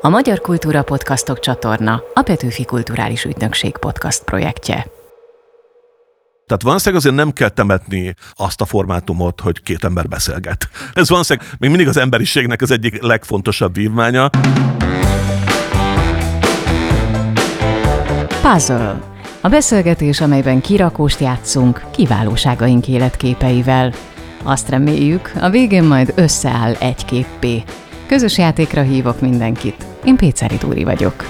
A Magyar Kultúra Podcastok csatorna a Petőfi Kulturális Ügynökség podcast projektje. Tehát valószínűleg azért nem kell temetni azt a formátumot, hogy két ember beszélget. Ez valószínűleg még mindig az emberiségnek az egyik legfontosabb vívmánya. Puzzle. A beszélgetés, amelyben kirakóst játszunk kiválóságaink életképeivel. Azt reméljük, a végén majd összeáll egy képpé. Közös játékra hívok mindenkit. Én Péceri Dúri vagyok.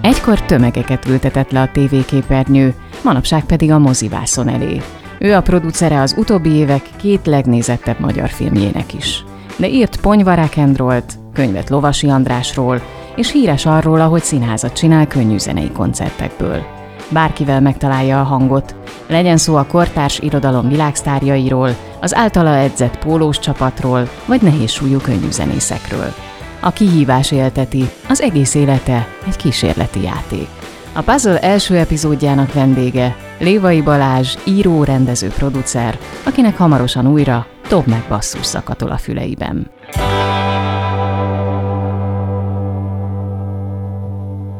Egykor tömegeket ültetett le a tévéképernyő, manapság pedig a mozivászon elé. Ő a producere az utóbbi évek két legnézettebb magyar filmjének is. De írt Ponyvarákendrolt, könyvet Lovasi Andrásról, és híres arról, ahogy színházat csinál könnyű zenei koncertekből. Bárkivel megtalálja a hangot, legyen szó a kortárs irodalom világsztárjairól, az általa edzett pólós csapatról, vagy nehéz súlyú könnyűzenészekről. A kihívás élteti, az egész élete egy kísérleti játék. A Puzzle első epizódjának vendége Lévai Balázs, író, rendező, producer, akinek hamarosan újra top meg basszus szakatol a füleiben.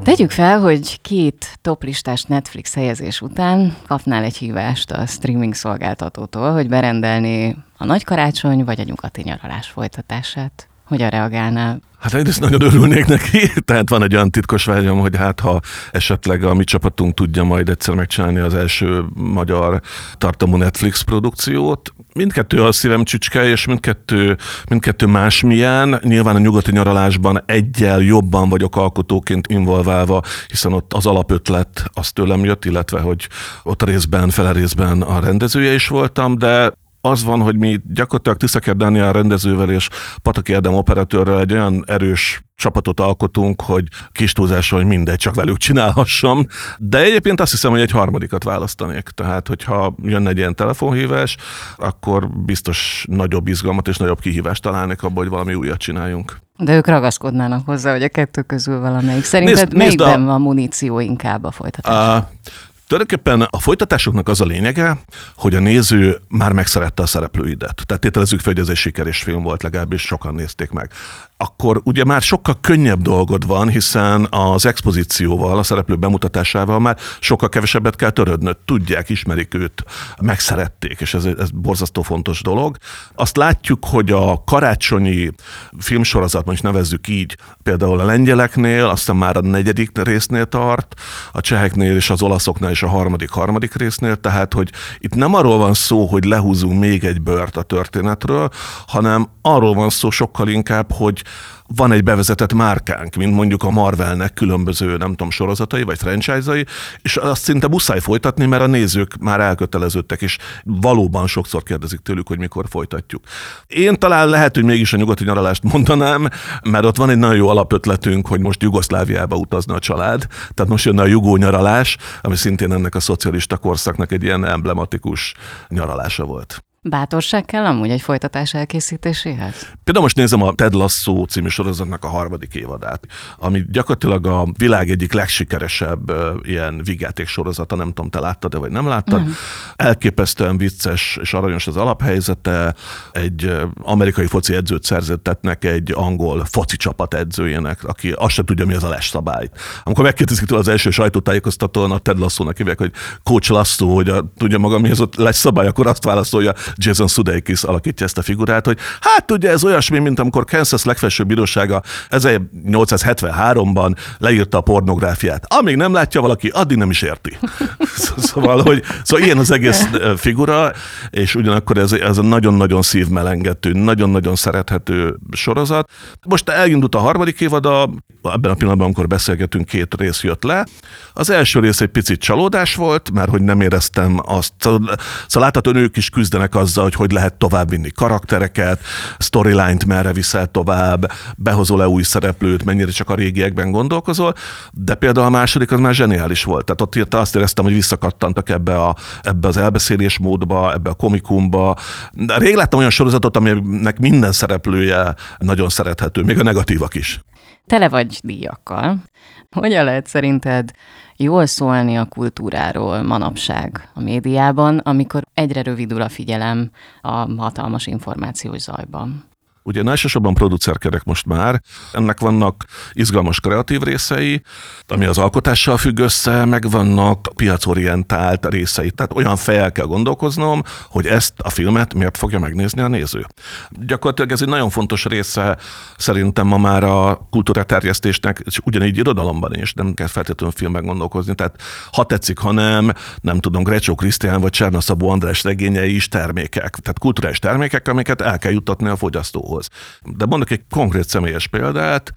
Tegyük fel, hogy két toplistás Netflix helyezés után kapnál egy hívást a streaming szolgáltatótól, hogy berendelni a nagy karácsony vagy a nyugati nyaralás folytatását. Hogyan reagálnál? Hát egyrészt nagyon örülnék neki, tehát van egy olyan titkos vágyam, hogy hát ha esetleg a mi csapatunk tudja majd egyszer megcsinálni az első magyar tartalmú Netflix produkciót. Mindkettő a szívem csücske, és mindkettő, mindkettő másmilyen. Nyilván a nyugati nyaralásban egyel jobban vagyok alkotóként involválva, hiszen ott az alapötlet az tőlem jött, illetve hogy ott részben, fele részben a rendezője is voltam, de az van, hogy mi gyakorlatilag Tiszaker Dániel rendezővel és Pataki Erdem operatőrrel egy olyan erős csapatot alkotunk, hogy kis túlzással, hogy mindegy, csak velük csinálhassam. De egyébként azt hiszem, hogy egy harmadikat választanék. Tehát, hogyha jönne egy ilyen telefonhívás, akkor biztos nagyobb izgalmat és nagyobb kihívást találnék abban, hogy valami újat csináljunk. De ők ragaszkodnának hozzá, hogy a kettő közül valamelyik. Szerinted nézd, melyikben nézd a... van muníció inkább a folytatás? Uh, Tulajdonképpen a folytatásoknak az a lényege, hogy a néző már megszerette a szereplőidet. Tehát tételezzük fel, hogy ez egy sikeres film volt, legalábbis sokan nézték meg akkor ugye már sokkal könnyebb dolgod van, hiszen az expozícióval, a szereplő bemutatásával már sokkal kevesebbet kell törődnöd. Tudják, ismerik őt, megszerették, és ez, ez borzasztó fontos dolog. Azt látjuk, hogy a karácsonyi filmsorozat, most nevezzük így, például a lengyeleknél, aztán már a negyedik résznél tart, a cseheknél és az olaszoknál is a harmadik, harmadik résznél, tehát, hogy itt nem arról van szó, hogy lehúzunk még egy bört a történetről, hanem arról van szó sokkal inkább, hogy van egy bevezetett márkánk, mint mondjuk a Marvelnek különböző, nem tudom, sorozatai vagy franchise-ai, és azt szinte muszáj folytatni, mert a nézők már elköteleződtek, és valóban sokszor kérdezik tőlük, hogy mikor folytatjuk. Én talán lehet, hogy mégis a nyugati nyaralást mondanám, mert ott van egy nagyon jó alapötletünk, hogy most Jugoszláviába utazna a család, tehát most jönne a jugó nyaralás, ami szintén ennek a szocialista korszaknak egy ilyen emblematikus nyaralása volt. Bátorság kell amúgy egy folytatás elkészítéséhez? Például most nézem a Ted Lasso című sorozatnak a harmadik évadát, ami gyakorlatilag a világ egyik legsikeresebb uh, ilyen vigyáték sorozata, nem tudom, te láttad-e vagy nem láttad. Uh-huh. Elképesztően vicces és aranyos az alaphelyzete, egy amerikai foci edzőt szerzettetnek egy angol foci csapat edzőjének, aki azt sem tudja, mi az a szabály. Amikor megkérdezik tőle az első sajtótájékoztatón, a Ted Lasso-nak hívják, hogy Coach Lasso, hogy a, tudja maga, mi az ott szabály, akkor azt válaszolja, Jason Sudeikis alakítja ezt a figurát, hogy hát ugye ez olyasmi, mint amikor Kansas legfelsőbb bírósága 1873-ban leírta a pornográfiát. Amíg nem látja valaki, addig nem is érti. szóval, hogy, szóval ilyen az egész figura, és ugyanakkor ez, ez a nagyon-nagyon szívmelengető, nagyon-nagyon szerethető sorozat. Most elindult a harmadik évad, a, ebben a pillanatban, amikor beszélgetünk, két rész jött le. Az első rész egy picit csalódás volt, mert hogy nem éreztem azt. Szóval, szóval látható, ők is küzdenek azzal, hogy hogy lehet továbbvinni karaktereket, storyline-t merre viszel tovább, behozol-e új szereplőt, mennyire csak a régiekben gondolkozol, de például a második az már zseniális volt. Tehát ott írta, azt éreztem, hogy visszakattantak ebbe, a, ebbe az elbeszélés módba, ebbe a komikumba. De rég láttam olyan sorozatot, aminek minden szereplője nagyon szerethető, még a negatívak is. Tele vagy díjakkal. Hogyan lehet szerinted jól szólni a kultúráról manapság a médiában, amikor egyre rövidül a figyelem a hatalmas információs zajban? Ugye elsősorban producerkedek most már, ennek vannak izgalmas kreatív részei, ami az alkotással függ össze, meg vannak piacorientált részei. Tehát olyan fejel kell gondolkoznom, hogy ezt a filmet miért fogja megnézni a néző. Gyakorlatilag ez egy nagyon fontos része szerintem ma már a kultúraterjesztésnek, és ugyanígy irodalomban is, nem kell feltétlenül filmben gondolkozni. Tehát ha tetszik, ha nem, nem tudom, Grecsó Krisztián vagy Csernaszabó András regényei is termékek. Tehát kulturális termékek, amiket el kell juttatni a fogyasztóhoz magához. De mondok egy konkrét személyes példát.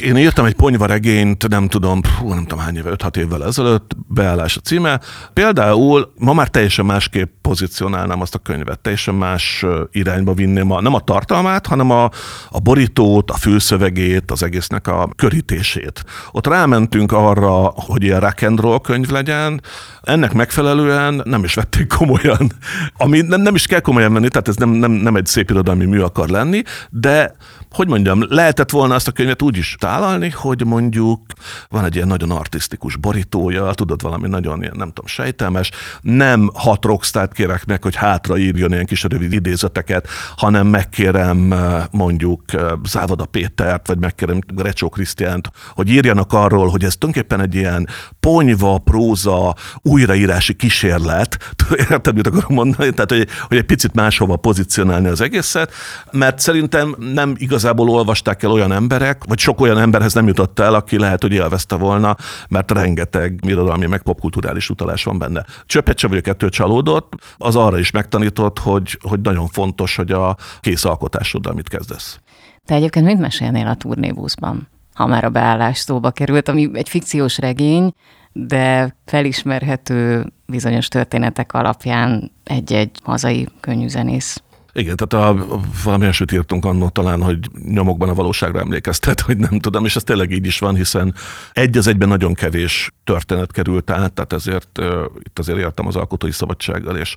Én írtam egy ponyvaregényt, nem tudom, hú, nem tudom hány éve, 5-6 évvel ezelőtt, beállás a címe. Például ma már teljesen másképp pozícionálnám azt a könyvet, teljesen más irányba vinném a, nem a tartalmát, hanem a, a borítót, a fülszövegét, az egésznek a körítését. Ott rámentünk arra, hogy ilyen rock and roll könyv legyen, ennek megfelelően nem is vették komolyan, ami nem, nem is kell komolyan venni, tehát ez nem, nem, nem egy szép irodalmi mű akar lenni, de hogy mondjam, lehetett volna azt a könyvet úgy is tálalni, hogy mondjuk van egy ilyen nagyon artistikus borítója, tudod, valami nagyon ilyen, nem tudom, sejtelmes, nem hat rockstart kérek meg, hogy hátra írjon ilyen kis rövid idézeteket, hanem megkérem eh, mondjuk eh, Závada Pétert, vagy megkérem Recsó Krisztiánt, hogy írjanak arról, hogy ez tulajdonképpen egy ilyen ponyva, próza, újraírási kísérlet, érted, mit akarom mondani? Tehát, hogy, hogy egy picit máshova pozícionálni az egészet, mert szerintem nem igazából olvasták el olyan emberek, vagy sok olyan emberhez nem jutott el, aki lehet, hogy élvezte volna, mert rengeteg irodalmi, meg popkulturális utalás van benne. Csöppet sem vagyok ettől csalódott, az arra is megtanított, hogy, hogy nagyon fontos, hogy a kész alkotásoddal mit kezdesz. Te egyébként mit mesélnél a turnébuszban? ha már a beállás szóba került, ami egy fikciós regény, de felismerhető bizonyos történetek alapján egy-egy hazai könnyűzenész igen, tehát a, valami elsőt írtunk annak talán, hogy nyomokban a valóságra emlékeztet, hogy nem tudom, és ez tényleg így is van, hiszen egy az egyben nagyon kevés történet került át, tehát ezért uh, itt azért értem az alkotói szabadsággal, és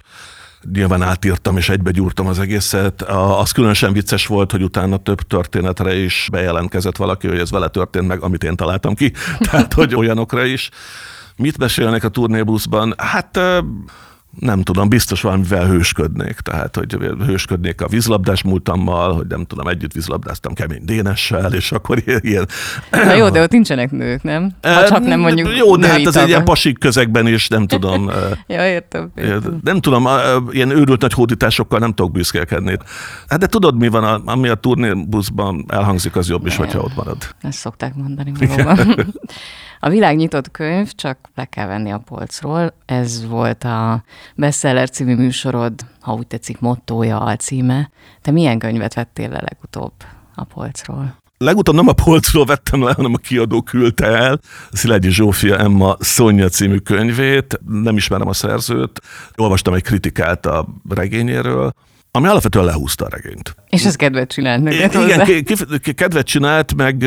nyilván átírtam és egybegyúrtam az egészet. Az különösen vicces volt, hogy utána több történetre is bejelentkezett valaki, hogy ez vele történt meg, amit én találtam ki. Tehát, hogy olyanokra is. Mit beszélnek a turnébuszban? Hát nem tudom, biztos valamivel hősködnék, tehát hogy hősködnék a vízlabdás múltammal, hogy nem tudom, együtt vízlabdáztam kemény Dénessel, és akkor ilyen... Na jó, de ott nincsenek nők, nem? Ha csak nem mondjuk Jó, de hát ez egy ilyen pasik közegben is, nem tudom. ja, értem, értem. Nem tudom, ilyen őrült nagy hódításokkal nem tudok büszkélkedni. Hát de tudod, mi van, ami a turnébuszban elhangzik, az jobb is, hogyha ott marad. Ezt szokták mondani valóban. A világ nyitott könyv, csak le kell venni a polcról. Ez volt a Bestseller című műsorod, ha úgy tetszik, mottója, alcíme. Te milyen könyvet vettél le legutóbb a polcról? Legutóbb nem a polcról vettem le, hanem a kiadó küldte el. Szilágyi Zsófia Emma Szonya című könyvét, nem ismerem a szerzőt. Olvastam egy kritikát a regényéről, ami alapvetően lehúzta a regényt. És ez kedvet csinált neked Igen, kedvet csinált, meg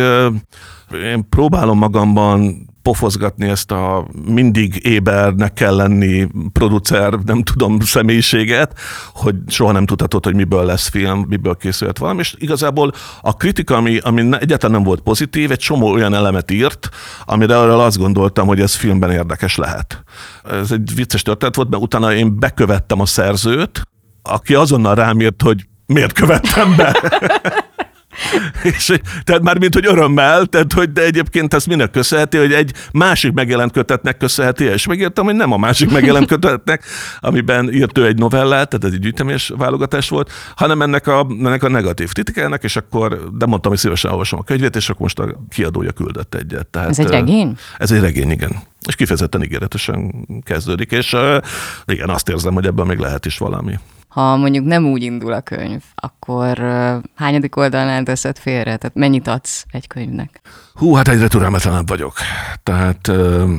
én próbálom magamban pofozgatni ezt a mindig ébernek kell lenni producer, nem tudom, személyiséget, hogy soha nem tudhatod, hogy miből lesz film, miből készült valami, és igazából a kritika, ami, ami egyáltalán nem volt pozitív, egy csomó olyan elemet írt, amire arra azt gondoltam, hogy ez filmben érdekes lehet. Ez egy vicces történet volt, mert utána én bekövettem a szerzőt, aki azonnal rám írt, hogy miért követtem be. és, tehát már mint hogy örömmel, tehát hogy de egyébként ezt minek köszönheti, hogy egy másik megjelent kötetnek köszönheti, és megértem, hogy nem a másik megjelent kötetnek, amiben írt ő egy novellát, tehát ez egy gyűjtemés válogatás volt, hanem ennek a, ennek a negatív kritikának, és akkor, de mondtam, hogy szívesen olvasom a könyvét, és akkor most a kiadója küldött egyet. Tehát, ez egy regény? Ez egy regény, igen. És kifejezetten ígéretesen kezdődik, és igen, azt érzem, hogy ebben még lehet is valami ha mondjuk nem úgy indul a könyv, akkor uh, hányadik oldalnál teszed félre? Tehát mennyit adsz egy könyvnek? Hú, hát egyre türelmetlenebb vagyok. Tehát uh,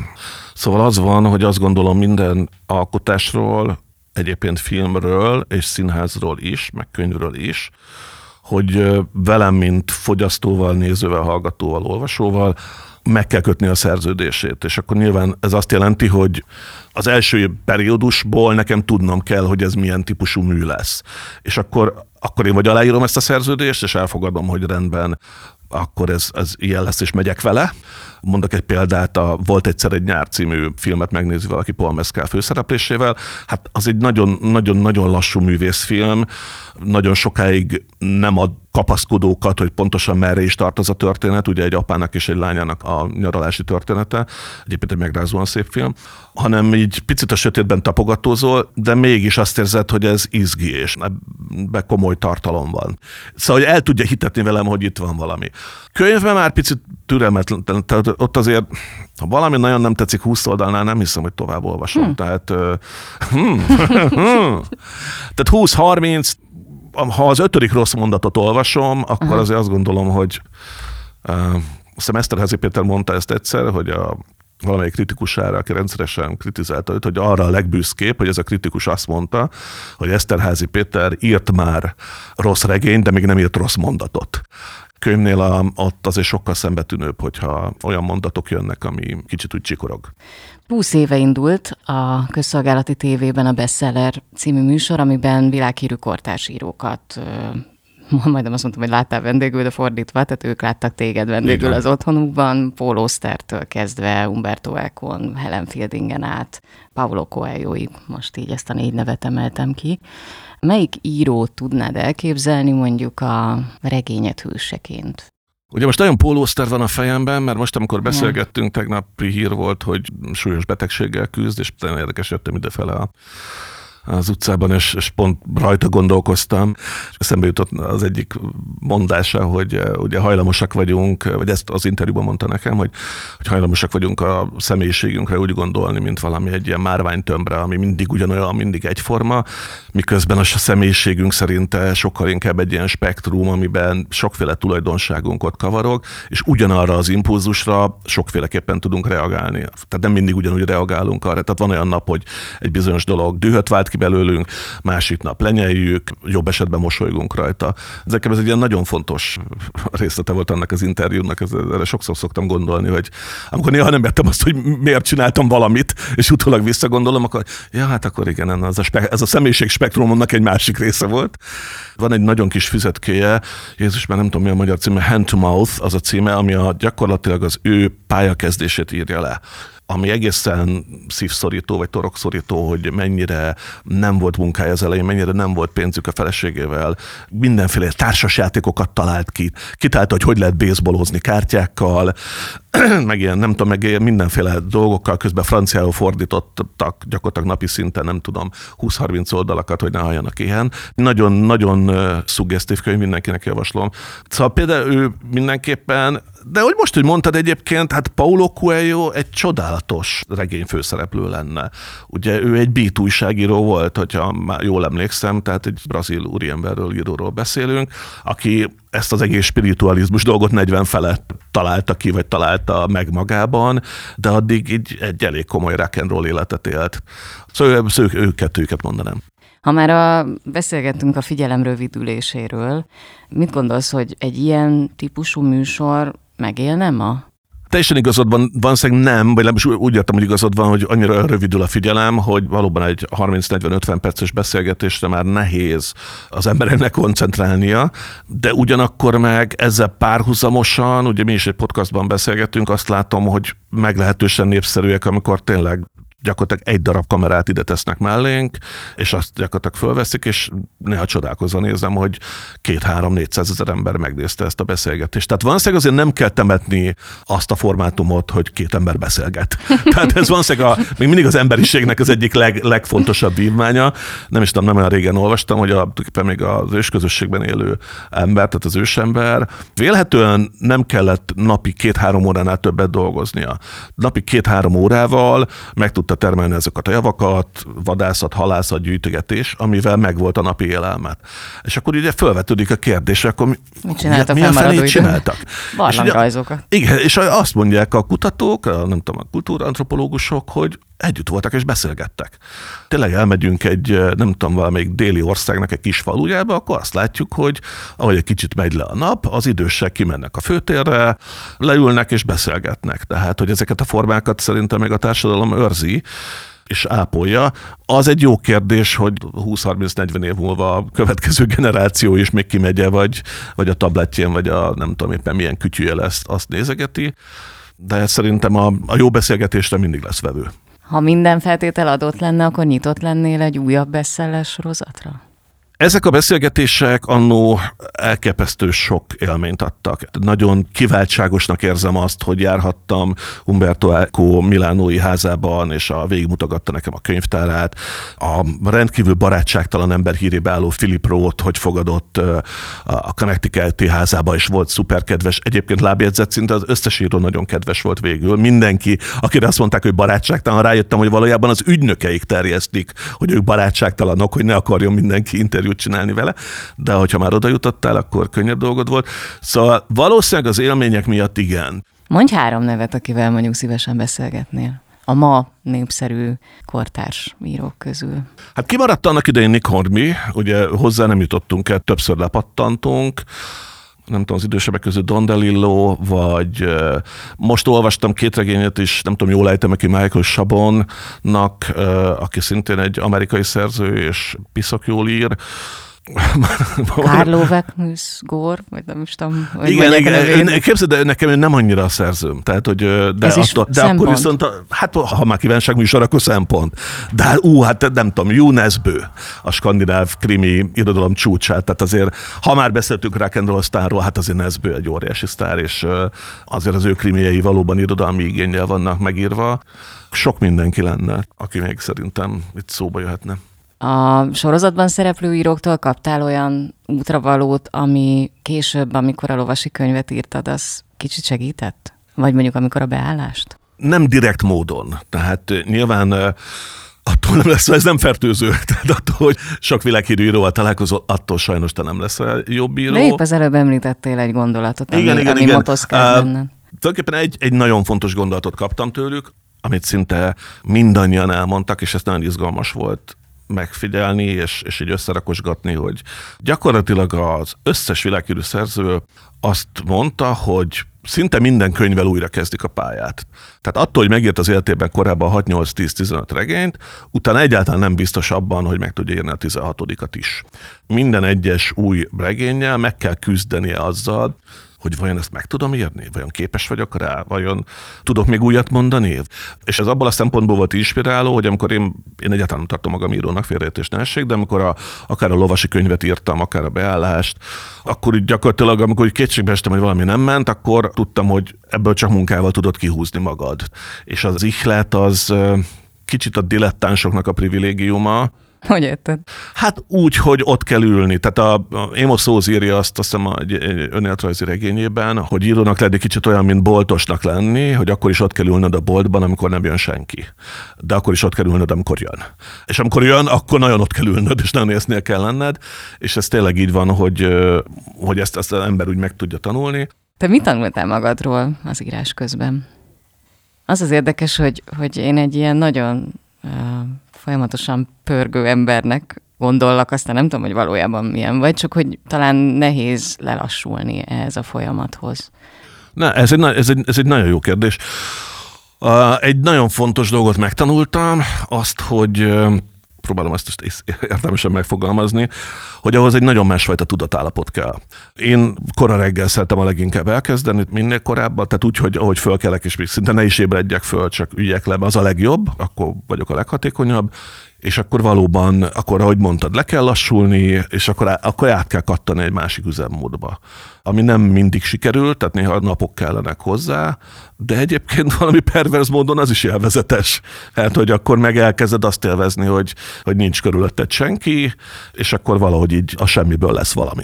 szóval az van, hogy azt gondolom minden alkotásról, egyébként filmről és színházról is, meg könyvről is, hogy velem, mint fogyasztóval, nézővel, hallgatóval, olvasóval meg kell kötni a szerződését. És akkor nyilván ez azt jelenti, hogy az első periódusból nekem tudnom kell, hogy ez milyen típusú mű lesz. És akkor, akkor én vagy aláírom ezt a szerződést, és elfogadom, hogy rendben akkor ez, ez ilyen lesz, és megyek vele. Mondok egy példát, a Volt egyszer egy nyár című filmet megnézi valaki Paul Mescal főszereplésével. Hát az egy nagyon-nagyon lassú művészfilm, nagyon sokáig nem ad kapaszkodókat, hogy pontosan merre is tart az a történet, ugye egy apának és egy lányának a nyaralási története, egyébként egy megrázóan szép film, hanem így picit a sötétben tapogatózol, de mégis azt érzed, hogy ez izgi, és ebbe komoly tartalom van. Szóval, hogy el tudja hitetni velem, hogy itt van valami. Könyvben már picit türelmetlen, ott azért, ha valami nagyon nem tetszik 20 oldalnál, nem hiszem, hogy tovább olvasom. Hmm. Tehát, hmm, hmm, tehát 20-30, ha az ötödik rossz mondatot olvasom, akkor uh-huh. azért azt gondolom, hogy uh, a Eszterházi Péter mondta ezt egyszer, hogy a valamelyik kritikusára, aki rendszeresen kritizálta őt, hogy arra a legbüszkébb, hogy ez a kritikus azt mondta, hogy Eszterházi Péter írt már rossz regényt, de még nem írt rossz mondatot könyvnél a, ott azért sokkal szembetűnőbb, hogyha olyan mondatok jönnek, ami kicsit úgy csikorog. 20 éve indult a közszolgálati tévében a Bestseller című műsor, amiben világhírű kortársírókat majdnem azt mondtam, hogy láttál vendégül, de fordítva, tehát ők láttak téged vendégül Igen. az otthonukban, Paul Ostertől kezdve, Umberto Econ, Helen Fieldingen át, Paulo coelho most így ezt a négy nevet emeltem ki. Melyik írót tudnád elképzelni mondjuk a regényet hőseként? Ugye most nagyon pólószter van a fejemben, mert most, amikor beszélgettünk, tegnapi hír volt, hogy súlyos betegséggel küzd, és nagyon érdekes jöttem idefele a az utcában, és, és pont rajta gondolkoztam. És eszembe jutott az egyik mondása, hogy eh, ugye hajlamosak vagyunk, vagy ezt az interjúban mondta nekem, hogy, hogy hajlamosak vagyunk a személyiségünkre úgy gondolni, mint valami egy ilyen márványtömbre, ami mindig ugyanolyan, mindig egyforma, miközben a személyiségünk szerinte sokkal inkább egy ilyen spektrum, amiben sokféle tulajdonságunk ott kavarog, és ugyanarra az impulzusra sokféleképpen tudunk reagálni. Tehát nem mindig ugyanúgy reagálunk arra. Tehát van olyan nap, hogy egy bizonyos dolog dühöt vált ki belőlünk, másik nap lenyeljük, jobb esetben mosolygunk rajta. Ezek ez egy ilyen nagyon fontos részlete volt annak az interjúnak, ez, erre sokszor szoktam gondolni, hogy amikor néha nem értem azt, hogy miért csináltam valamit, és utólag visszagondolom, akkor ja, hát akkor igen, ez a, spe- ez a személyiség spektrumomnak egy másik része volt. Van egy nagyon kis füzetkéje, Jézus, már nem tudom mi a magyar címe, Hand to Mouth az a címe, ami a, gyakorlatilag az ő pályakezdését írja le ami egészen szívszorító vagy torokszorító, hogy mennyire nem volt munkája az elején, mennyire nem volt pénzük a feleségével, mindenféle társasjátékokat talált ki, kitálta, hogy hogy lehet baseballozni kártyákkal, meg ilyen, nem tudom, meg ilyen mindenféle dolgokkal, közben franciául fordítottak gyakorlatilag napi szinten, nem tudom, 20-30 oldalakat, hogy ne halljanak ilyen. Nagyon-nagyon szuggesztív könyv, mindenkinek javaslom. Szóval például ő mindenképpen de hogy most, hogy mondtad egyébként, hát Paulo Coelho egy csodálatos regény főszereplő lenne. Ugye ő egy beat újságíró volt, hogyha már jól emlékszem, tehát egy brazil úriemberről, íróról beszélünk, aki ezt az egész spiritualizmus dolgot 40 felett találta ki, vagy találta meg magában, de addig így egy elég komoly rock and roll életet élt. Szóval ők, őket, őket mondanám. Ha már a, beszélgettünk a figyelem rövidüléséről, mit gondolsz, hogy egy ilyen típusú műsor megélne ma? Teljesen igazad van, valószínűleg nem, vagy nem is úgy értem, hogy igazad van, hogy annyira rövidül a figyelem, hogy valóban egy 30-40-50 perces beszélgetésre már nehéz az embereknek koncentrálnia, de ugyanakkor meg ezzel párhuzamosan, ugye mi is egy podcastban beszélgetünk, azt látom, hogy meglehetősen népszerűek, amikor tényleg gyakorlatilag egy darab kamerát ide tesznek mellénk, és azt gyakorlatilag fölveszik, és néha csodálkozva nézem, hogy két-három, négyszáz ezer ember megnézte ezt a beszélgetést. Tehát valószínűleg azért nem kell temetni azt a formátumot, hogy két ember beszélget. Tehát ez valószínűleg a, még mindig az emberiségnek az egyik leg, legfontosabb vívmánya. Nem is tudom, nem olyan régen olvastam, hogy a, még az ősközösségben élő ember, tehát az ősember vélhetően nem kellett napi két-három óránál többet dolgoznia. Napi két-három órával meg tudta tudta termelni ezeket a javakat, vadászat, halászat, gyűjtögetés, amivel megvolt a napi élelmet. És akkor ugye felvetődik a kérdés, akkor mi, Mit csináltak mi, mi a fenét csináltak? Barlangrajzokat. Igen, és azt mondják a kutatók, a, nem tudom, a kultúrantropológusok, hogy együtt voltak és beszélgettek. Tényleg elmegyünk egy, nem tudom, valamelyik déli országnak egy kis falujába, akkor azt látjuk, hogy ahogy egy kicsit megy le a nap, az idősek kimennek a főtérre, leülnek és beszélgetnek. Tehát, hogy ezeket a formákat szerintem még a társadalom őrzi, és ápolja. Az egy jó kérdés, hogy 20-30-40 év múlva a következő generáció is még kimegye, vagy, vagy a tabletjén, vagy a nem tudom éppen milyen kütyüje lesz, azt nézegeti. De szerintem a, a jó beszélgetésre mindig lesz vevő. Ha minden feltétel adott lenne, akkor nyitott lennél egy újabb bestseller sorozatra? Ezek a beszélgetések annó elképesztő sok élményt adtak. Nagyon kiváltságosnak érzem azt, hogy járhattam Umberto Eco Milánói házában, és a végigmutogatta nekem a könyvtárát. A rendkívül barátságtalan ember hírébe álló Philip Roth, hogy fogadott a Connecticut házába, és volt szuper kedves. Egyébként lábjegyzett szinte az összes író nagyon kedves volt végül. Mindenki, akire azt mondták, hogy barátságtalan, rájöttem, hogy valójában az ügynökeik terjesztik, hogy ők barátságtalanok, hogy ne akarjon mindenki interjút interjút csinálni vele, de hogyha már oda jutottál, akkor könnyebb dolgod volt. Szóval valószínűleg az élmények miatt igen. Mondj három nevet, akivel mondjuk szívesen beszélgetnél a ma népszerű kortárs írók közül? Hát kimaradt annak idején Nick Hornby, ugye hozzá nem jutottunk el, többször lepattantunk, nem tudom, az idősebbek közül Don DeLillo, vagy most olvastam két regényet is, nem tudom, jól ejtem ki Michael Chabonnak, uh, aki szintén egy amerikai szerző, és piszok jól ír. Kárló Vekműsz Gór, vagy nem is tudom. Hogy igen, igen, képzeld, de nekem ő nem annyira a szerzőm. Tehát, hogy, de, Ez attól, de akkor viszont, hát ha már kívánság műsor, akkor szempont. De ú, hát nem tudom, Junesbő, a skandináv krimi irodalom csúcsát. Tehát azért, ha már beszéltünk Rock'n'Roll sztárról, hát azért Nesbő egy óriási sztár, és azért az ő krimiei valóban irodalmi igényel vannak megírva. Sok mindenki lenne, aki még szerintem itt szóba jöhetne. A sorozatban szereplő íróktól kaptál olyan útravalót, ami később, amikor a lovasi könyvet írtad, az kicsit segített? Vagy mondjuk amikor a beállást? Nem direkt módon. Tehát nyilván attól nem lesz, ez nem fertőző. Tehát attól, hogy sok világhírű íróval találkozol, attól sajnos te nem lesz jobb író. De épp az előbb említettél egy gondolatot, ami, igen, igen, ami igen. motoszkál uh, benne. Tulajdonképpen egy, egy nagyon fontos gondolatot kaptam tőlük, amit szinte mindannyian elmondtak, és ez nagyon izgalmas volt megfigyelni, és, és így összerakosgatni, hogy gyakorlatilag az összes világhírű szerző azt mondta, hogy szinte minden könyvvel újra kezdik a pályát. Tehát attól, hogy megírt az életében korábban 6-8-10-15 regényt, utána egyáltalán nem biztos abban, hogy meg tudja írni a 16-at is. Minden egyes új regényel meg kell küzdenie azzal, hogy vajon ezt meg tudom írni, vajon képes vagyok rá, vajon tudok még újat mondani. És ez abban a szempontból volt inspiráló, hogy amikor én, én egyáltalán nem tartom magam írónak, félreértés ne essék, de amikor a, akár a lovasi könyvet írtam, akár a beállást, akkor így gyakorlatilag, amikor kétségbe estem, hogy valami nem ment, akkor tudtam, hogy ebből csak munkával tudod kihúzni magad. És az ihlet az kicsit a dilettánsoknak a privilégiuma, hogy érted? Hát úgy, hogy ott kell ülni. Tehát a, a Amos írja azt, azt hiszem egy, egy önéletrajzi regényében, hogy írónak lenni kicsit olyan, mint boltosnak lenni, hogy akkor is ott kell ülnöd a boltban, amikor nem jön senki. De akkor is ott kell ülnöd, amikor jön. És amikor jön, akkor nagyon ott kell ülnöd, és nagyon észnél kell lenned. És ez tényleg így van, hogy, hogy ezt, ezt az ember úgy meg tudja tanulni. Te mit tanultál magadról az írás közben? Az az érdekes, hogy, hogy én egy ilyen nagyon folyamatosan pörgő embernek gondollak, aztán nem tudom, hogy valójában milyen vagy, csak hogy talán nehéz lelassulni ehhez a folyamathoz. Na, ez egy, ez egy, ez egy nagyon jó kérdés. Egy nagyon fontos dolgot megtanultam, azt, hogy próbálom ezt értelmesen megfogalmazni, hogy ahhoz egy nagyon másfajta tudatállapot kell. Én kora reggel szeretem a leginkább elkezdeni, minél korábban, tehát úgy, hogy ahogy fölkelek, és még szinte ne is ébredjek föl, csak üljek le, az a legjobb, akkor vagyok a leghatékonyabb, és akkor valóban, akkor ahogy mondtad, le kell lassulni, és akkor, akkor át kell kattani egy másik üzemmódba. Ami nem mindig sikerül, tehát néha napok kellenek hozzá, de egyébként valami perverz módon az is élvezetes. Hát, hogy akkor meg elkezded azt élvezni, hogy, hogy nincs körülötted senki, és akkor valahogy így a semmiből lesz valami.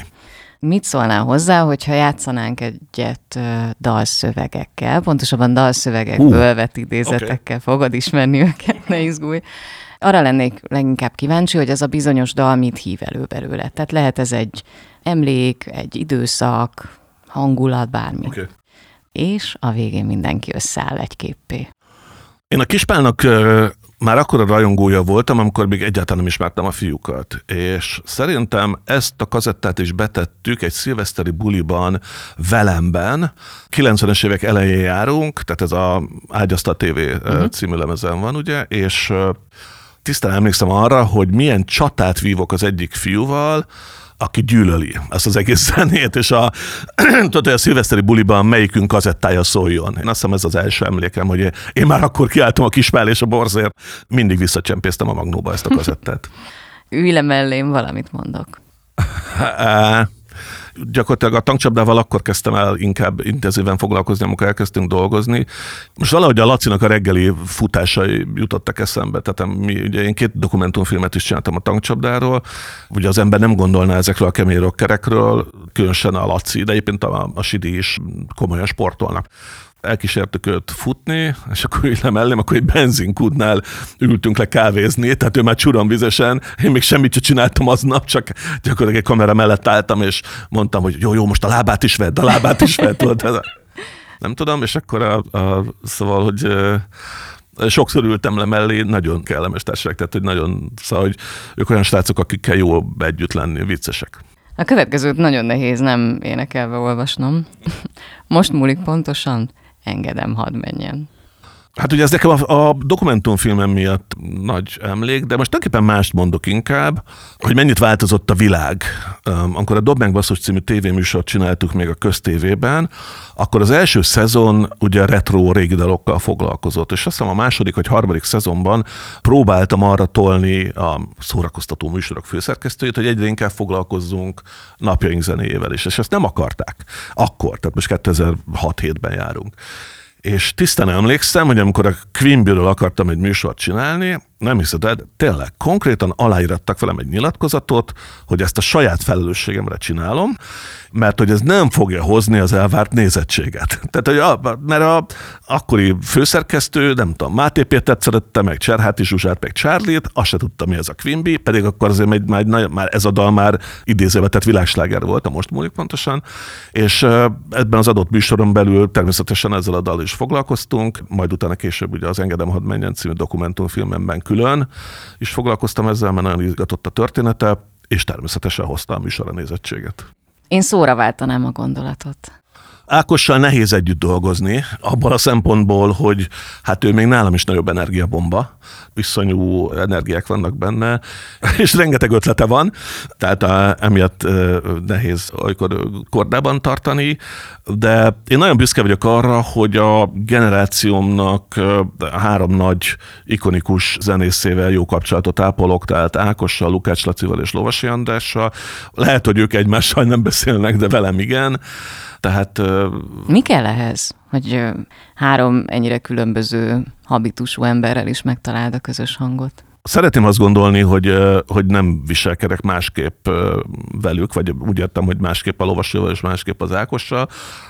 Mit szólnál hozzá, hogyha játszanánk egyet dalszövegekkel, pontosabban dalszövegekből uh, vett idézetekkel, okay. fogod ismerni őket, ne izgulj. Arra lennék leginkább kíváncsi, hogy az a bizonyos dal mit hív elő belőle. Tehát lehet ez egy emlék, egy időszak, hangulat, bármi. Okay. És a végén mindenki összeáll egy képpé. Én a Kispálnak már akkor a rajongója voltam, amikor még egyáltalán nem ismertem a fiúkat. És szerintem ezt a kazettát is betettük egy szilveszteri buliban Velemben. 90-es évek elején járunk, tehát ez a Ágyasztal TV uh-huh. című lemezen van, ugye, és tisztán emlékszem arra, hogy milyen csatát vívok az egyik fiúval, aki gyűlöli ezt az egész zenét, és a, tudod, hogy a szilveszteri buliban melyikünk kazettája szóljon. Én azt hiszem ez az első emlékem, hogy én már akkor kiálltam a kispál és a borzért, mindig visszacsempésztem a magnóba ezt a kazettát. Ülj le mellém, valamit mondok gyakorlatilag a tankcsapdával akkor kezdtem el inkább intenzíven foglalkozni, amikor elkezdtünk dolgozni. Most valahogy a Lacinak a reggeli futásai jutottak eszembe. Tehát mi, ugye én két dokumentumfilmet is csináltam a tankcsapdáról. Ugye az ember nem gondolná ezekről a kemény rockerekről, különösen a Laci, de egyébként a, a Sidi is komolyan sportolnak elkísértük őt futni, és akkor így nem mellém, akkor egy benzinkútnál ültünk le kávézni, tehát ő már csuromvizesen, én még semmit sem csináltam aznap, csak gyakorlatilag egy kamera mellett álltam, és mondtam, hogy jó, jó, most a lábát is vedd, a lábát is vedd, tudod, nem tudom, és akkor a, a, szóval, hogy sokszor ültem le mellé, nagyon kellemes társaság, tehát hogy nagyon, szóval, hogy ők olyan srácok, akikkel jó együtt lenni, viccesek. A következőt nagyon nehéz nem énekelve olvasnom. Most múlik pontosan engedem, hadd menjen. Hát ugye ez nekem a, a dokumentumfilmem miatt nagy emlék, de most tulajdonképpen mást mondok inkább, hogy mennyit változott a világ. Amikor a Dob meg Basszus című tévéműsort csináltuk még a köztévében, akkor az első szezon ugye retro régi dalokkal foglalkozott, és azt hiszem a második vagy harmadik szezonban próbáltam arra tolni a szórakoztató műsorok főszerkesztőjét, hogy egyre inkább foglalkozzunk napjaink zenéjével is, és ezt nem akarták. Akkor, tehát most 2006-7-ben járunk. És tisztán emlékszem, hogy amikor a Quimby-ről akartam egy műsort csinálni, nem hiszed el, tényleg konkrétan aláírattak velem egy nyilatkozatot, hogy ezt a saját felelősségemre csinálom, mert hogy ez nem fogja hozni az elvárt nézettséget. Tehát, hogy a, mert a akkori főszerkesztő, nem tudom, Máté Pétert szerette, meg Cserháti Zsuzsát, meg Charlie-t, azt se tudta, mi ez a Quimby, pedig akkor azért egy, már, már ez a dal már idézőbe, tehát világsláger volt, a most múlik pontosan, és ebben az adott műsoron belül természetesen ezzel a dal is foglalkoztunk, majd utána később ugye az Engedem, hadd menjen című dokumentumfilmemben külön is foglalkoztam ezzel, mert nagyon izgatott a története, és természetesen hozta a műsor a nézettséget. Én szóra váltanám a gondolatot. Ákossal nehéz együtt dolgozni, abban a szempontból, hogy hát ő még nálam is nagyobb energiabomba, iszonyú energiák vannak benne, és rengeteg ötlete van, tehát a, emiatt nehéz olykor kordában tartani, de én nagyon büszke vagyok arra, hogy a generációmnak három nagy ikonikus zenészével jó kapcsolatot ápolok, tehát Ákossal, Lukács Lacival és Lovasi Andrással. Lehet, hogy ők egymással nem beszélnek, de velem igen. Tehát... Mi kell ehhez, hogy három ennyire különböző habitusú emberrel is megtaláld a közös hangot? Szeretném azt gondolni, hogy, hogy nem viselkedek másképp velük, vagy úgy értem, hogy másképp a lovasival és másképp az Ákossal.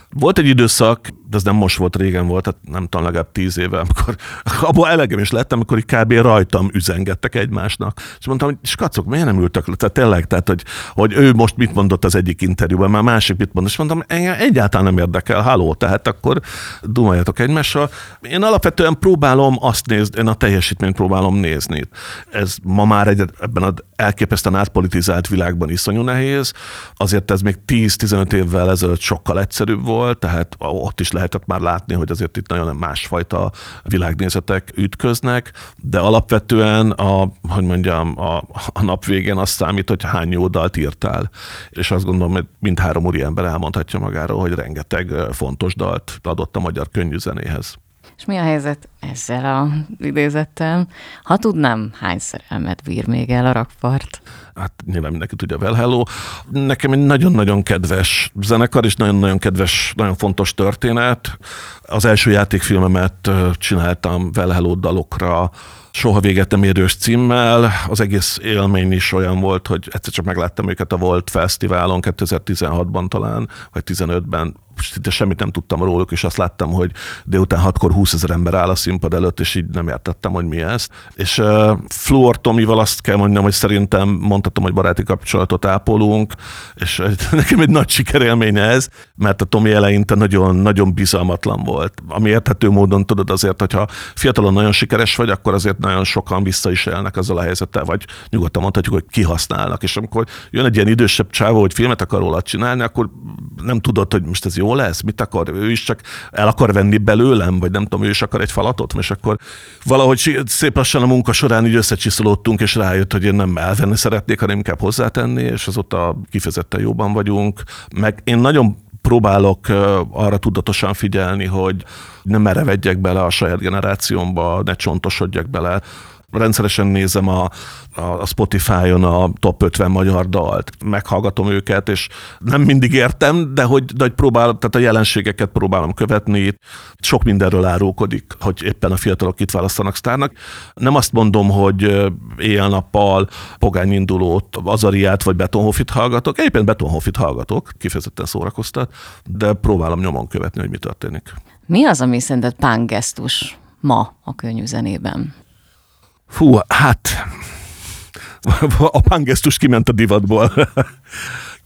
Volt egy időszak, de ez nem most volt, régen volt, tehát nem tudom, legalább tíz éve, amikor abból elegem is lettem, amikor kb. rajtam üzengettek egymásnak. És mondtam, hogy skacok, miért nem ültek le? Tehát tényleg, tehát, hogy, hogy ő most mit mondott az egyik interjúban, már másik mit mondott, és mondtam, engem egyáltalán nem érdekel, haló, tehát akkor dumáljatok egymással. Én alapvetően próbálom azt nézni, én a teljesítményt próbálom nézni. Ez ma már egy, ebben az elképesztően átpolitizált világban iszonyú nehéz, azért ez még 10-15 évvel ezelőtt sokkal egyszerűbb volt, tehát ott is lehetett már látni, hogy azért itt nagyon másfajta világnézetek ütköznek, de alapvetően a, hogy mondjam, a, a nap végén azt számít, hogy hány jó dalt írtál. És azt gondolom, hogy mindhárom úri ember elmondhatja magáról, hogy rengeteg fontos dalt adott a magyar könnyűzenéhez. És mi a helyzet ezzel a idézettel? Ha tudnám, hány szerelmet bír még el a rakpart? Hát nyilván mindenki tudja, Well Hello. Nekem egy nagyon-nagyon kedves zenekar, és nagyon-nagyon kedves, nagyon fontos történet. Az első játékfilmemet csináltam Well Hello dalokra, soha véget nem érős címmel. Az egész élmény is olyan volt, hogy egyszer csak megláttam őket a Volt Fesztiválon 2016-ban talán, vagy 15-ben szinte semmit nem tudtam róluk, és azt láttam, hogy délután hatkor 20 ezer ember áll a színpad előtt, és így nem értettem, hogy mi ez. És uh, Fluor Tomival azt kell mondjam, hogy szerintem mondhatom, hogy baráti kapcsolatot ápolunk, és nekem egy nagy sikerélmény ez, mert a Tomi eleinte nagyon, nagyon bizalmatlan volt. Ami érthető módon tudod azért, hogyha fiatalon nagyon sikeres vagy, akkor azért nagyon sokan vissza is élnek azzal a helyzettel, vagy nyugodtan mondhatjuk, hogy kihasználnak. És amikor jön egy ilyen idősebb csávó, hogy filmet akar róla csinálni, akkor nem tudod, hogy most ez jó lesz, mit akar, ő is csak el akar venni belőlem, vagy nem tudom, ő is akar egy falatot, és akkor valahogy szép lassan a munka során így összecsiszolódtunk, és rájött, hogy én nem elvenni szeretnék, hanem inkább hozzátenni, és azóta kifejezetten jóban vagyunk. Meg én nagyon próbálok arra tudatosan figyelni, hogy nem merevedjek bele a saját generációmba, ne csontosodjak bele rendszeresen nézem a, a Spotify-on a top 50 magyar dalt, meghallgatom őket, és nem mindig értem, de hogy, de hogy próbálom, tehát a jelenségeket próbálom követni, sok mindenről árulkodik, hogy éppen a fiatalok itt választanak sztárnak. Nem azt mondom, hogy éjjel-nappal pogány indulót, Azariát vagy Betonhofit hallgatok, egyébként Betonhofit hallgatok, kifejezetten szórakoztat, de próbálom nyomon követni, hogy mi történik. Mi az, ami szerinted pángesztus ma a könnyű zenében? Fú, hát a pángesztus kiment a divatból.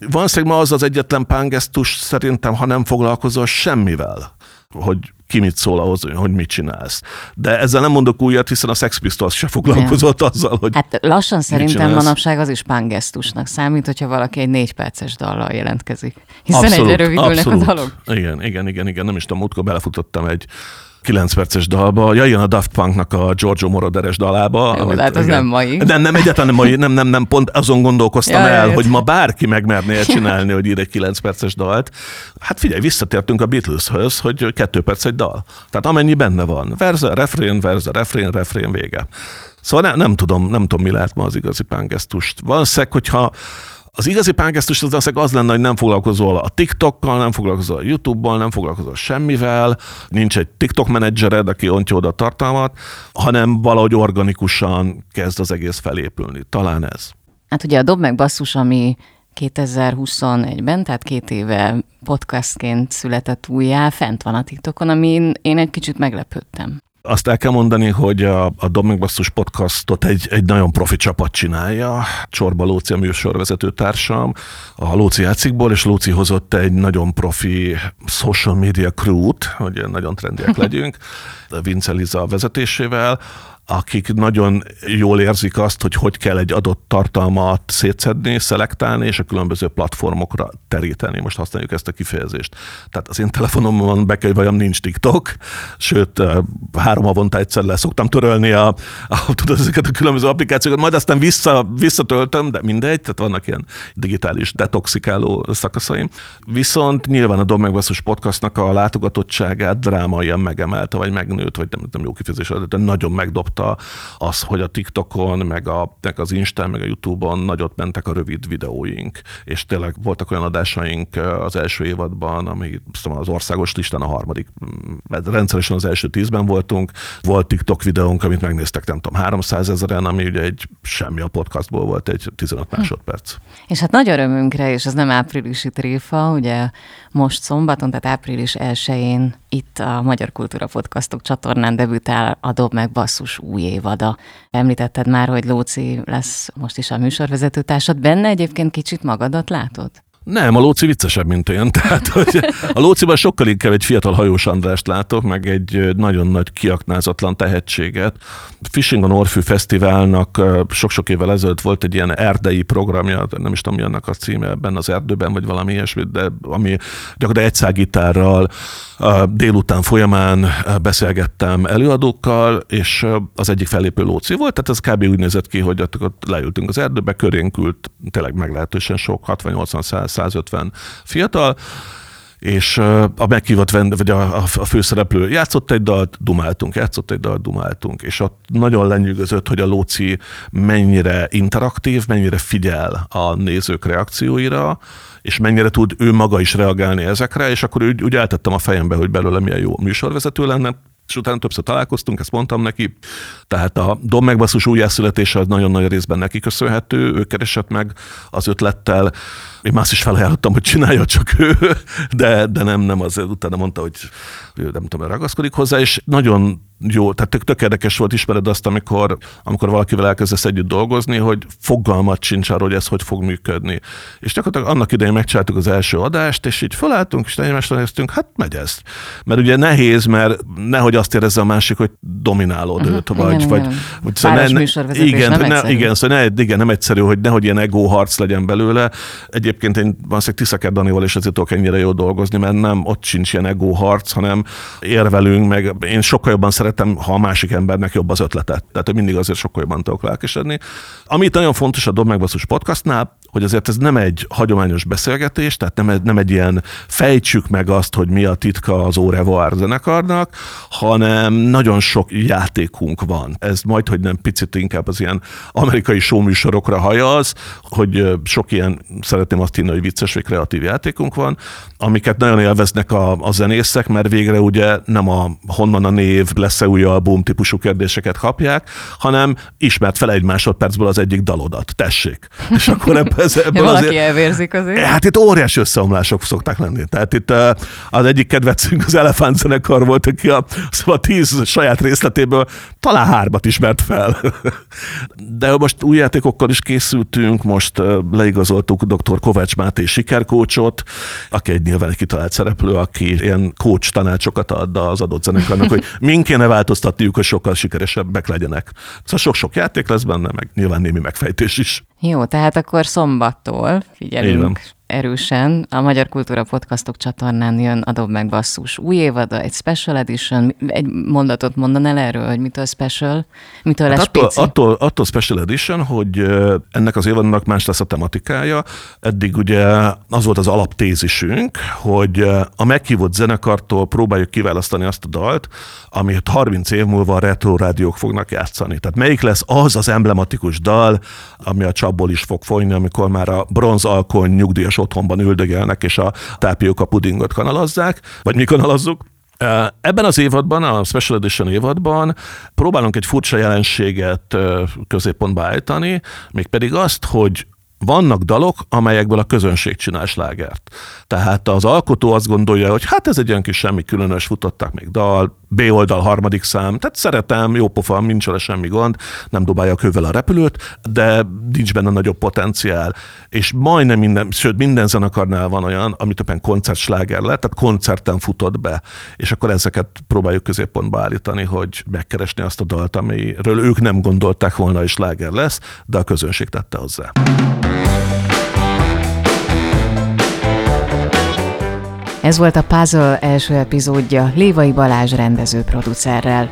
Valószínűleg ma az az egyetlen pángesztus szerintem, ha nem foglalkozol semmivel, hogy ki mit szól ahhoz, hogy mit csinálsz. De ezzel nem mondok újat, hiszen a Sex Pistols se foglalkozott nem. azzal, hogy Hát lassan szerintem manapság az is pángesztusnak számít, hogyha valaki egy négy perces dallal jelentkezik. Hiszen abszolút, egyre rövidülnek abszolút. a dalok. Igen, igen, igen, igen, nem is tudom, múltkor belefutottam egy 9 perces dalba. Ja, jön a Daft Punknak a Giorgio Moroderes dalába. Jó, amit, hát az igen, nem mai. Nem, nem, egyáltalán nem mai, nem, nem, nem, pont azon gondolkoztam ja, el, jött. hogy ma bárki megmerné csinálni, hogy ír egy 9 perces dalt. Hát figyelj, visszatértünk a Beatleshöz, hogy kettő perc egy dal. Tehát amennyi benne van. Verze, refrén, verze, refrén, refrén, vége. Szóval ne, nem tudom, nem tudom, mi lehet ma az igazi pángesztust. Valószínűleg, hogyha az igazi pánkesztus az az lenne, hogy nem foglalkozol a TikTokkal, nem foglalkozol a YouTube-bal, nem foglalkozol semmivel, nincs egy TikTok menedzsered, aki ontja oda a tartalmat, hanem valahogy organikusan kezd az egész felépülni. Talán ez. Hát ugye a Dob meg basszus, ami 2021-ben, tehát két éve podcastként született újjá, fent van a TikTokon, amin én egy kicsit meglepődtem. Azt el kell mondani, hogy a, a Domingbasszus podcastot egy, egy nagyon profi csapat csinálja. Csorba Lóci a műsorvezető társam, a Lóci játszikból, és Lóci hozott egy nagyon profi social media crew-t, hogy nagyon trendiek legyünk, Vince Liza vezetésével, akik nagyon jól érzik azt, hogy hogy kell egy adott tartalmat szétszedni, szelektálni, és a különböző platformokra teríteni. Most használjuk ezt a kifejezést. Tehát az én telefonomon be kell, vajon nincs TikTok, sőt, három havonta egyszer le szoktam törölni a, a, tudod, ezeket a különböző applikációkat, majd aztán vissza, visszatöltöm, de mindegy, tehát vannak ilyen digitális detoxikáló szakaszaim. Viszont nyilván a Domegbasszus podcastnak a látogatottságát drámaian megemelte, vagy megnőtt, vagy nem, nem jó kifejezés, de nagyon megdobt megkapta az, hogy a TikTokon, meg, a, meg az Instán, meg a YouTube-on nagyot mentek a rövid videóink, és tényleg voltak olyan adásaink az első évadban, ami az országos listán a harmadik, rendszeresen az első tízben voltunk. Volt TikTok videónk, amit megnéztek, nem tudom, 300 ezeren, ami ugye egy semmi a podcastból volt, egy 15 hm. másodperc. És hát nagy örömünkre, és ez nem áprilisi tréfa, ugye most szombaton, tehát április 1-én itt a Magyar Kultúra Podcastok csatornán debütál a Dob meg basszus új évada. Említetted már, hogy Lóci lesz most is a műsorvezetőtársad. Benne egyébként kicsit magadat látod? Nem, a Lóci viccesebb, mint én. Tehát, hogy a Lóciban sokkal inkább egy fiatal hajós Andrást látok, meg egy nagyon nagy kiaknázatlan tehetséget. Fishing on Orfű Fesztiválnak sok-sok évvel ezelőtt volt egy ilyen erdei programja, nem is tudom mi annak a címe, ebben az erdőben, vagy valami ilyesmi, de ami gyakorlatilag egy szágitárral délután folyamán beszélgettem előadókkal, és az egyik fellépő Lóci volt, tehát ez kb. úgy nézett ki, hogy ott leültünk az erdőbe, körénk ült tényleg meglehetősen sok, 60-80-150 fiatal, és a meghívott vend, vagy a, a főszereplő játszott egy dalt, dumáltunk, játszott egy dalt, dumáltunk, és ott nagyon lenyűgözött, hogy a Lóci mennyire interaktív, mennyire figyel a nézők reakcióira, és mennyire tud ő maga is reagálni ezekre, és akkor úgy, úgy eltettem a fejembe, hogy belőle milyen jó műsorvezető lenne, és utána többször találkoztunk, ezt mondtam neki. Tehát a Dom megbasszus újjászületése nagyon nagy részben neki köszönhető, ő keresett meg az ötlettel. Én más is felajánlottam, hogy csinálja csak ő, de, de nem, nem az, utána mondta, hogy ő nem tudom, ragaszkodik hozzá, és nagyon jó, tehát tök, tök érdekes volt, ismered azt, amikor, amikor valakivel elkezdesz együtt dolgozni, hogy fogalmat sincs arról, hogy ez hogy fog működni. És gyakorlatilag annak idején megcsináltuk az első adást, és így felálltunk, és egymásra néztünk, hát megy ez. Mert ugye nehéz, mert nehogy azt érezze a másik, hogy dominálod uh-huh, őt, vagy, igen, vagy, igen. vagy szóval ne, igen, nem ne, igen, szóval ne, igen, nem egyszerű, hogy nehogy ilyen ego harc legyen belőle. Egyébként én valószínűleg Tiszaker Danival is azért tudok ennyire jól dolgozni, mert nem ott sincs ilyen ego harc, hanem érvelünk, meg én sokkal jobban szeretem szeretem, ha a másik embernek jobb az ötletet. Tehát hogy mindig azért sokkal jobban tudok lelkesedni. Amit nagyon fontos a Dob Megbasszus podcastnál, hogy azért ez nem egy hagyományos beszélgetés, tehát nem, nem egy ilyen fejtsük meg azt, hogy mi a titka az Órevoir zenekarnak, hanem nagyon sok játékunk van. Ez majd, hogy nem picit inkább az ilyen amerikai showműsorokra hajaz, hogy sok ilyen, szeretném azt hinni, hogy vicces vagy kreatív játékunk van, amiket nagyon élveznek a, a zenészek, mert végre ugye nem a honnan a név, lesz lesz-e új album típusú kérdéseket kapják, hanem ismert fel egy másodpercből az egyik dalodat. Tessék. És akkor ebből, ebből Valaki azért, elvérzik azért. Hát itt óriási összeomlások szokták lenni. Tehát itt az egyik kedvencünk az Elefánt zenekar volt, aki a, szóval a tíz saját részletéből talán hármat ismert fel. De most új játékokkal is készültünk, most leigazoltuk dr. Kovács Máté sikerkócsot, aki egy nyilván egy kitalált szereplő, aki ilyen kócs tanácsokat ad az adott zenekarnak, hogy min kéne változtatniuk, hogy sokkal sikeresebbek legyenek. Szóval sok-sok játék lesz benne, meg nyilván némi megfejtés is. Jó, tehát akkor szombattól figyelünk erősen. A Magyar Kultúra Podcastok csatornán jön a Dob meg basszus új évada, egy special edition. Egy mondatot mondanál erről, hogy mitől special, mitől hát lesz attól, attól, attól, special edition, hogy ennek az évadnak más lesz a tematikája. Eddig ugye az volt az alaptézisünk, hogy a meghívott zenekartól próbáljuk kiválasztani azt a dalt, amit 30 év múlva a retro rádiók fognak játszani. Tehát melyik lesz az az emblematikus dal, ami a csapból is fog folyni, amikor már a bronz alkony nyugdíjas otthonban üldögelnek, és a tápióka pudingot kanalazzák, vagy mi kanalazzuk. Ebben az évadban, a Special Edition évadban próbálunk egy furcsa jelenséget középpontba állítani, mégpedig azt, hogy vannak dalok, amelyekből a közönség csinál slágert. Tehát az alkotó azt gondolja, hogy hát ez egy olyan kis semmi különös, futották még dal, B oldal harmadik szám, tehát szeretem, jó pofa, nincs vele semmi gond, nem dobálja kővel a repülőt, de nincs benne nagyobb potenciál. És majdnem minden, sőt minden zenekarnál van olyan, amit éppen koncertsláger lett, tehát koncerten futott be, és akkor ezeket próbáljuk középpontba állítani, hogy megkeresni azt a dalt, amiről ők nem gondolták volna, hogy sláger lesz, de a közönség tette hozzá. Ez volt a Puzzle első epizódja Lévai Balázs rendező-producerrel.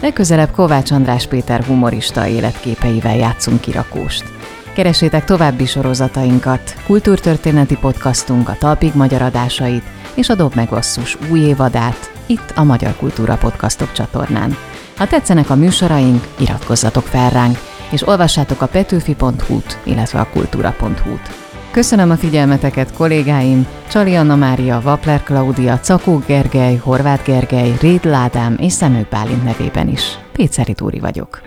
Legközelebb Kovács András Péter humorista életképeivel játszunk kirakóst. Keresétek további sorozatainkat, kultúrtörténeti podcastunk, a Talpig magyar adásait és a Dob Megosszus új évadát itt a Magyar Kultúra Podcastok csatornán. Ha tetszenek a műsoraink, iratkozzatok fel ránk, és olvassátok a petőfi.hu-t, illetve a kultúra.hu-t. Köszönöm a figyelmeteket kollégáim, Csali Anna Mária, Vapler Klaudia, Cakó Gergely, Horváth Gergely, Réd Ládám és Szemő Pálint nevében is. Péceri Túri vagyok.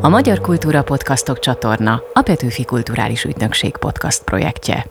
A Magyar Kultúra Podcastok csatorna a Petőfi Kulturális Ügynökség podcast projektje.